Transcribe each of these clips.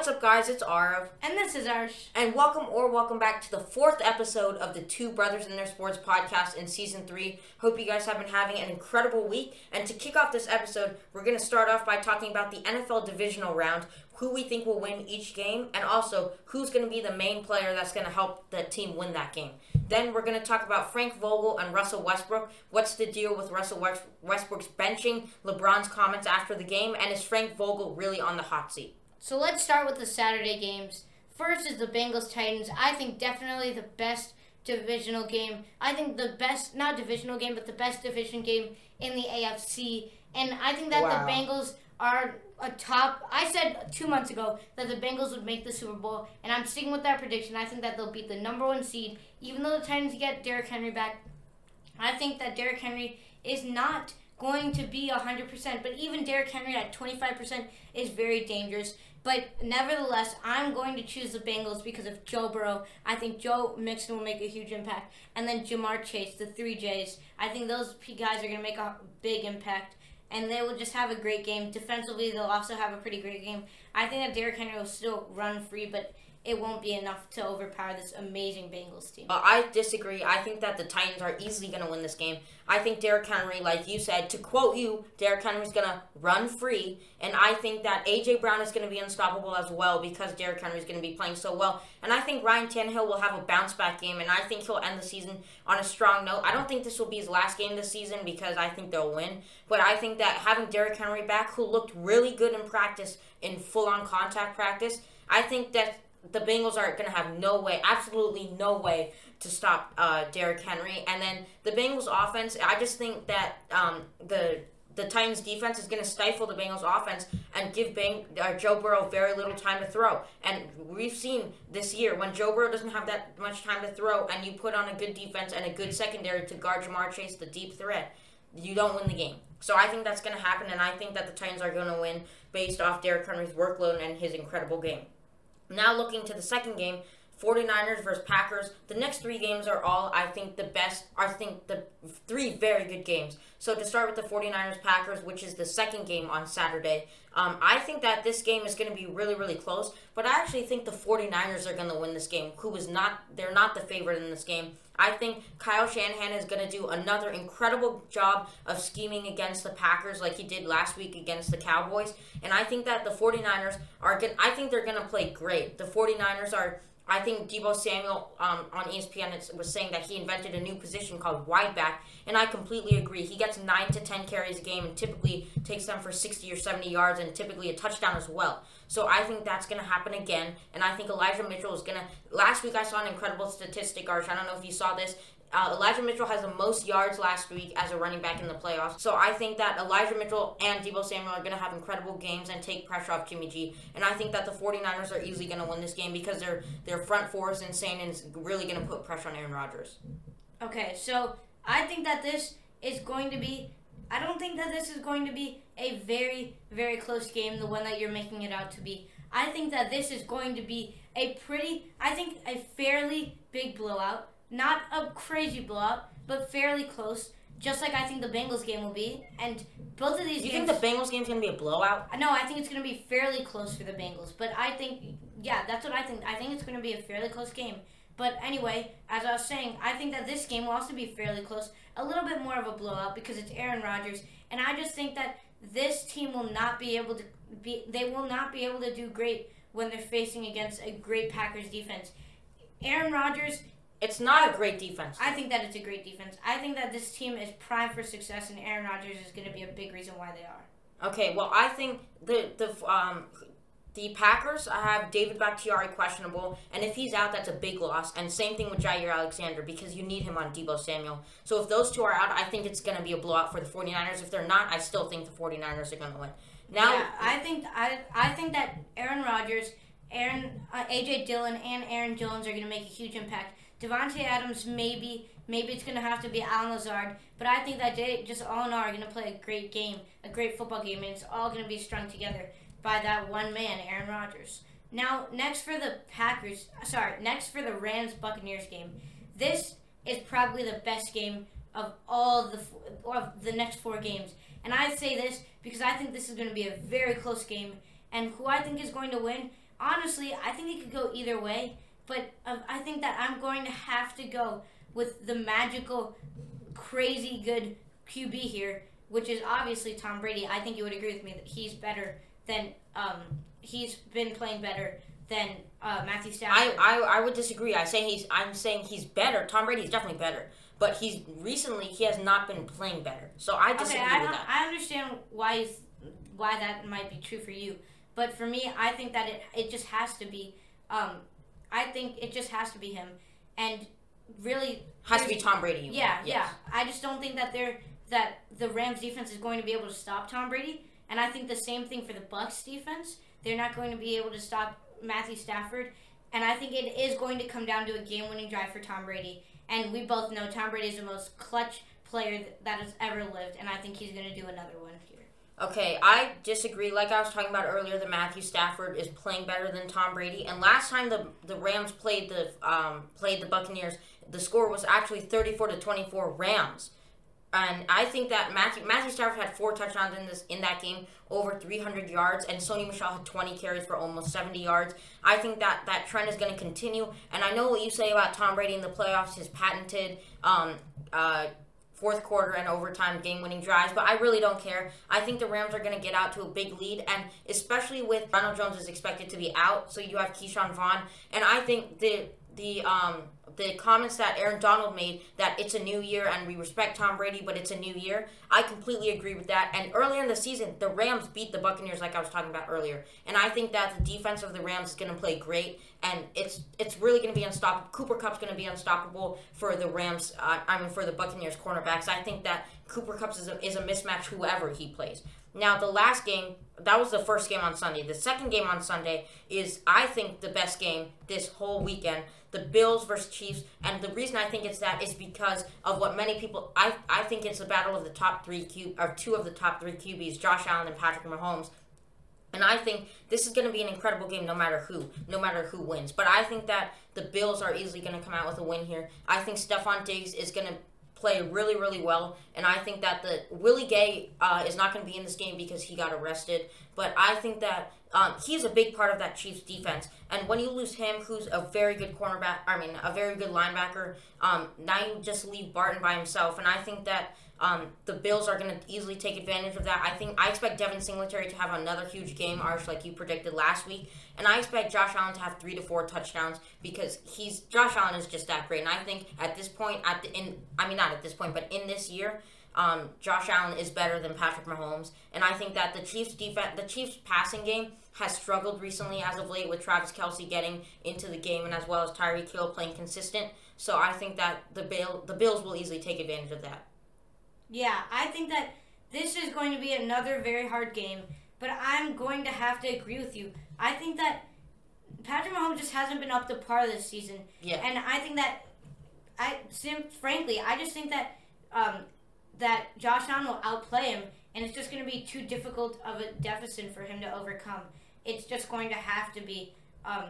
What's up, guys? It's Aarav. And this is Arsh. And welcome or welcome back to the fourth episode of the Two Brothers in Their Sports podcast in season three. Hope you guys have been having an incredible week. And to kick off this episode, we're going to start off by talking about the NFL divisional round, who we think will win each game, and also who's going to be the main player that's going to help the team win that game. Then we're going to talk about Frank Vogel and Russell Westbrook. What's the deal with Russell Westbrook's benching LeBron's comments after the game, and is Frank Vogel really on the hot seat? So let's start with the Saturday games. First is the Bengals Titans. I think definitely the best divisional game. I think the best, not divisional game, but the best division game in the AFC. And I think that wow. the Bengals are a top. I said two months ago that the Bengals would make the Super Bowl, and I'm sticking with that prediction. I think that they'll beat the number one seed, even though the Titans get Derrick Henry back. I think that Derrick Henry is not going to be 100%, but even Derrick Henry at 25% is very dangerous. But nevertheless, I'm going to choose the Bengals because of Joe Burrow. I think Joe Mixon will make a huge impact. And then Ja'Marr Chase, the three J's. I think those guys are going to make a big impact. And they will just have a great game. Defensively, they'll also have a pretty great game. I think that Derrick Henry will still run free, but it won't be enough to overpower this amazing Bengals team. Uh, I disagree. I think that the Titans are easily going to win this game. I think Derrick Henry, like you said, to quote you, Derrick Henry's going to run free, and I think that AJ Brown is going to be unstoppable as well because Derrick Henry's going to be playing so well. And I think Ryan Tannehill will have a bounce back game, and I think he'll end the season on a strong note. I don't think this will be his last game this season because I think they'll win, but I think that having Derrick Henry back, who looked really good in practice, in full on contact practice, I think that the Bengals are going to have no way, absolutely no way to stop uh, Derrick Henry. And then the Bengals offense, I just think that um, the the Titans defense is going to stifle the Bengals offense and give Bang, uh, Joe Burrow very little time to throw. And we've seen this year when Joe Burrow doesn't have that much time to throw, and you put on a good defense and a good secondary to guard Ja'Marr Chase, the deep threat, you don't win the game. So I think that's going to happen, and I think that the Titans are going to win based off Derrick Henry's workload and his incredible game. Now looking to the second game, 49ers versus Packers. The next three games are all, I think, the best. I think the three very good games. So to start with the 49ers Packers, which is the second game on Saturday, um, I think that this game is going to be really, really close. But I actually think the 49ers are going to win this game. Who is not? They're not the favorite in this game. I think Kyle Shanahan is going to do another incredible job of scheming against the Packers like he did last week against the Cowboys. And I think that the 49ers are going I think they're going to play great. The 49ers are I think Deebo Samuel um, on ESPN was saying that he invented a new position called wideback, and I completely agree. He gets nine to ten carries a game and typically takes them for sixty or seventy yards and typically a touchdown as well. So I think that's going to happen again, and I think Elijah Mitchell is going to. Last week I saw an incredible statistic, Arsh. I don't know if you saw this. Uh, Elijah Mitchell has the most yards last week as a running back in the playoffs. So I think that Elijah Mitchell and Deebo Samuel are going to have incredible games and take pressure off Jimmy G. And I think that the 49ers are easily going to win this game because their their front four is insane and is really going to put pressure on Aaron Rodgers. Okay, so I think that this is going to be. I don't think that this is going to be a very, very close game, the one that you're making it out to be. I think that this is going to be a pretty, I think a fairly big blowout. Not a crazy blowout, but fairly close. Just like I think the Bengals game will be, and both of these. You games, think the Bengals game is going to be a blowout? No, I think it's going to be fairly close for the Bengals. But I think, yeah, that's what I think. I think it's going to be a fairly close game. But anyway, as I was saying, I think that this game will also be fairly close. A little bit more of a blowout because it's Aaron Rodgers, and I just think that this team will not be able to be. They will not be able to do great when they're facing against a great Packers defense. Aaron Rodgers it's not a great defense. I think that it's a great defense. I think that this team is primed for success, and Aaron Rodgers is going to be a big reason why they are. Okay, well, I think the the um the Packers have David Bakhtiari questionable, and if he's out, that's a big loss. And same thing with Jaire Alexander because you need him on Deebo Samuel. So if those two are out, I think it's going to be a blowout for the 49ers. If they're not, I still think the 49ers are going to win. Now, yeah, I think I I think that Aaron Rodgers, Aaron uh, AJ Dillon, and Aaron Jones are going to make a huge impact. Davante Adams, maybe, maybe it's going to have to be Allen Lazard, but I think that they just all in all are going to play a great game, a great football game, and it's all going to be strung together by that one man, Aaron Rodgers. Now, next for the Packers, sorry, next for the Rams Buccaneers game. This is probably the best game of all the of the next four games. And I say this because I think this is going to be a very close game. And who I think is going to win, honestly, I think it could go either way. But uh, I think that I'm going to have to go with the magical, crazy good QB here, which is obviously Tom Brady. I think you would agree with me that he's better than um, he's been playing better than uh, Matthew Stafford. I, I I would disagree. I say he's I'm saying he's better. Tom Brady is definitely better, but he's recently he has not been playing better. So I disagree okay, I, with that. I understand why he's, why that might be true for you, but for me, I think that it it just has to be. Um, I think it just has to be him, and really Has to be Tom Brady. Yeah, mean. yeah. I just don't think that they're that the Rams defense is going to be able to stop Tom Brady, and I think the same thing for the Bucks defense. They're not going to be able to stop Matthew Stafford, and I think it is going to come down to a game-winning drive for Tom Brady. And we both know Tom Brady is the most clutch player that has ever lived, and I think he's going to do another one. Okay, I disagree. Like I was talking about earlier, that Matthew Stafford is playing better than Tom Brady. And last time the the Rams played the um, played the Buccaneers, the score was actually thirty four to twenty four Rams. And I think that Matthew Matthew Stafford had four touchdowns in this in that game, over 300 yards, and Sony Michel had 20 carries for almost 70 yards. I think that that trend is going to continue. And I know what you say about Tom Brady in the playoffs, his patented um, uh, fourth quarter and overtime game winning drives, but I really don't care. I think the Rams are going to get out to a big lead, and especially with Ronald Jones is expected to be out, so you have Ke'Shawn Vaughn, and I think the the um the comments that Aaron Donald made that it's a new year and we respect Tom Brady, but it's a new year. I completely agree with that. And earlier in the season, the Rams beat the Buccaneers, like I was talking about earlier, and I think that the defense of the Rams is going to play great, and it's it's really going to be unstoppable. Cooper Kupp's going to be unstoppable for the Rams. Uh, I mean, for the Buccaneers cornerbacks. I think that Cooper Cup is a, is a mismatch whoever he plays. Now, the last game, that was the first game on Sunday. The second game on Sunday is, I think, the best game this whole weekend. The Bills versus Chiefs. And the reason I think it's that is because of what many people, I, I think it's the battle of the top three, Q, or two of the top three QBs, Josh Allen and Patrick Mahomes. And I think this is going to be an incredible game no matter who, no matter who wins. But I think that the Bills are easily going to come out with a win here. I think Stefon Diggs is going to play really, really well. And I think that the Willie Gay uh, is not going to be in this game because he got arrested. But I think that um, he's a big part of that Chiefs defense. And when you lose him, who's a very good cornerback, I mean, a very good linebacker, um, now you just leave Barton by himself. And I think that um, the Bills are going to easily take advantage of that. I think I expect Devin Singletary to have another huge game, Arsh, like you predicted last week, and I expect Josh Allen to have three to four touchdowns because he's Josh Allen is just that great. And I think at this point, at the in I mean not at this point, but in this year, um, Josh Allen is better than Patrick Mahomes, and I think that the Chiefs defense, the Chiefs passing game has struggled recently as of late with Travis Kelce getting into the game and as well as Tyreek Hill playing consistent. So I think that the Bill the Bills will easily take advantage of that. Yeah, I think that this is going to be another very hard game, but I'm going to have to agree with you. I think that Patrick Mahomes just hasn't been up to par this season, Yeah. and I think that I, sim- frankly, I just think that um, that Josh Allen will outplay him, and it's just going to be too difficult of a deficit for him to overcome. It's just going to have to be, um,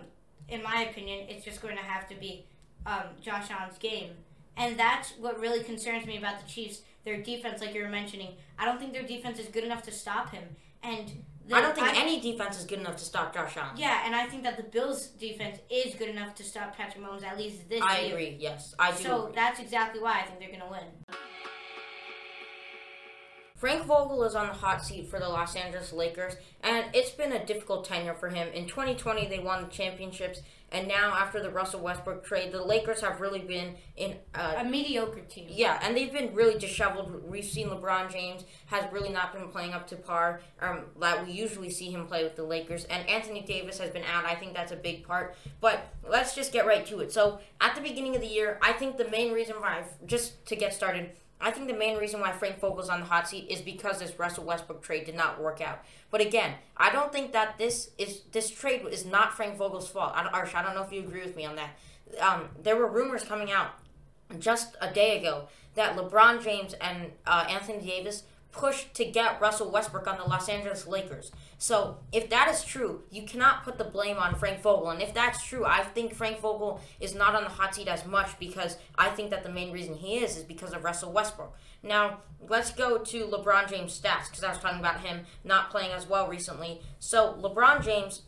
in my opinion, it's just going to have to be um, Josh Allen's game. And that's what really concerns me about the Chiefs. Their defense, like you were mentioning, I don't think their defense is good enough to stop him. And the, I don't think any defense is good enough to stop Josh Allen. Yeah, and I think that the Bills' defense is good enough to stop Patrick Mahomes at least this I year. I agree. Yes, I do. So agree. that's exactly why I think they're going to win. Frank Vogel is on the hot seat for the Los Angeles Lakers, and it's been a difficult tenure for him. In 2020, they won the championships, and now after the Russell Westbrook trade, the Lakers have really been in. Uh, A mediocre team. yeah, and they've been really disheveled. We've seen LeBron James has really not been playing up to par um, that we usually see him play with the Lakers, and Anthony Davis has been out. I think that's a big part. But let's just get right to it. So at the beginning of the year, I think the main reason why, I've, just to get started, I think the main reason why Frank Vogel's on the hot seat is because this Russell Westbrook trade did not work out. But again, I don't think that this is this trade is not Frank Vogel's fault. I Arsh, I don't know if you agree with me on that. Um, there were rumors coming out just a day ago that LeBron James and uh, Anthony Davis pushed to get Russell Westbrook on the Los Angeles Lakers. So if that is true, you cannot put the blame on Frank Vogel. And if that's true, I think Frank Vogel is not on the hot seat as much because I think that the main reason he is is because of Russell Westbrook. Now let's go to LeBron James stats because I was talking about him not playing as well recently. So LeBron James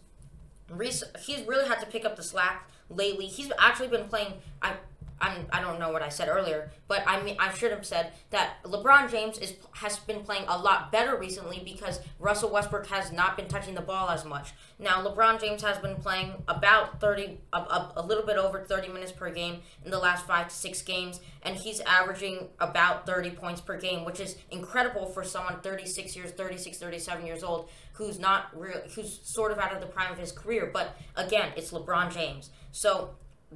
he's really had to pick up the slack lately. He's actually been playing. I I'm, I don't know what I said earlier, but I mean I should have said that LeBron James is has been playing a lot better recently because Russell Westbrook has not been touching the ball as much. Now LeBron James has been playing about 30 a, a, a little bit over 30 minutes per game in the last 5 to 6 games and he's averaging about 30 points per game, which is incredible for someone 36 years 36 37 years old who's not real who's sort of out of the prime of his career, but again, it's LeBron James. So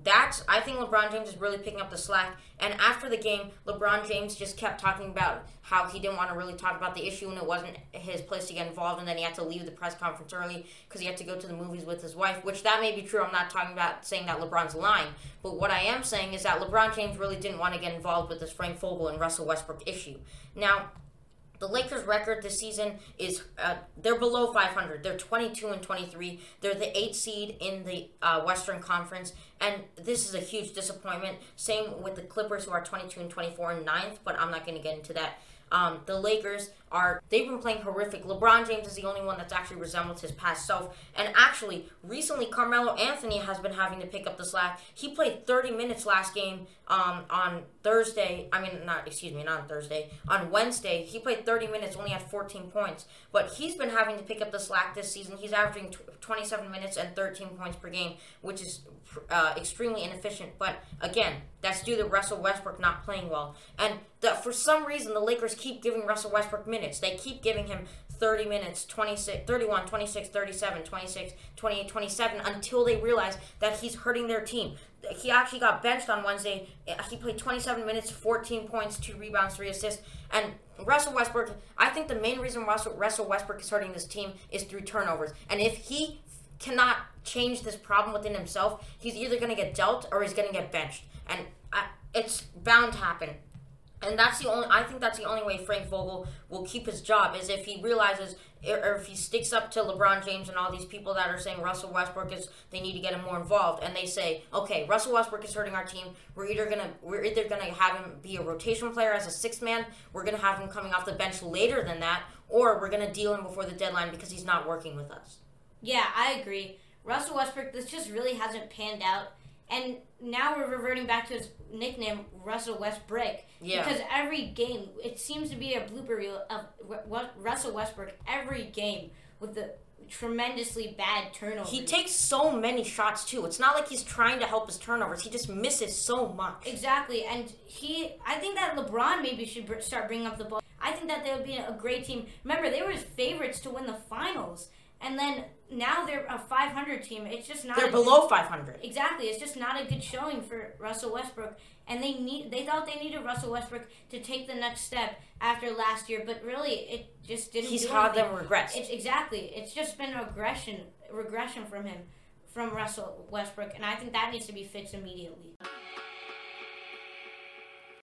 that's I think LeBron James is really picking up the slack. And after the game, LeBron James just kept talking about how he didn't want to really talk about the issue and it wasn't his place to get involved. And then he had to leave the press conference early because he had to go to the movies with his wife. Which that may be true. I'm not talking about saying that LeBron's lying, but what I am saying is that LeBron James really didn't want to get involved with this Frank Vogel and Russell Westbrook issue. Now the Lakers' record this season is uh, they're below 500. They're 22 and 23. They're the eighth seed in the uh, Western Conference, and this is a huge disappointment. Same with the Clippers, who are 22 and 24 and ninth. But I'm not going to get into that. Um, the Lakers are they've been playing horrific. LeBron James is the only one that's actually resembled his past self. And actually, recently Carmelo Anthony has been having to pick up the slack. He played 30 minutes last game um, on Thursday. I mean, not excuse me, not on Thursday. On Wednesday, he played 30 minutes, only had 14 points. But he's been having to pick up the slack this season. He's averaging 27 minutes and 13 points per game, which is uh, extremely inefficient. But again, that's due to Russell Westbrook not playing well. And the, for some reason, the Lakers keep giving Russell Westbrook minutes. They keep giving him 30 minutes, 26, 31, 26, 37, 26, 28, 27 until they realize that he's hurting their team. He actually got benched on Wednesday. He played 27 minutes, 14 points, 2 rebounds, 3 assists. And Russell Westbrook, I think the main reason Russell, Russell Westbrook is hurting this team is through turnovers. And if he cannot change this problem within himself, he's either going to get dealt or he's going to get benched. And I, it's bound to happen. And that's the only. I think that's the only way Frank Vogel will keep his job is if he realizes, or if he sticks up to LeBron James and all these people that are saying Russell Westbrook is they need to get him more involved, and they say, okay, Russell Westbrook is hurting our team. We're either gonna we're either gonna have him be a rotation player as a sixth man. We're gonna have him coming off the bench later than that, or we're gonna deal him before the deadline because he's not working with us. Yeah, I agree. Russell Westbrook, this just really hasn't panned out. And now we're reverting back to his nickname, Russell Westbrook. Yeah. Because every game, it seems to be a blooper reel of Russell Westbrook every game with the tremendously bad turnovers. He takes so many shots too. It's not like he's trying to help his turnovers. He just misses so much. Exactly, and he. I think that LeBron maybe should start bringing up the ball. I think that they would be a great team. Remember, they were his favorites to win the finals, and then now they're a 500 team. It's just not. They're below good, 500. Exactly. It's just not a good showing for Russell Westbrook, and they need. They thought they needed Russell Westbrook to take the next step after last year, but really it just didn't. He's had them regress. It's exactly. It's just been aggression, regression from him, from Russell Westbrook, and I think that needs to be fixed immediately.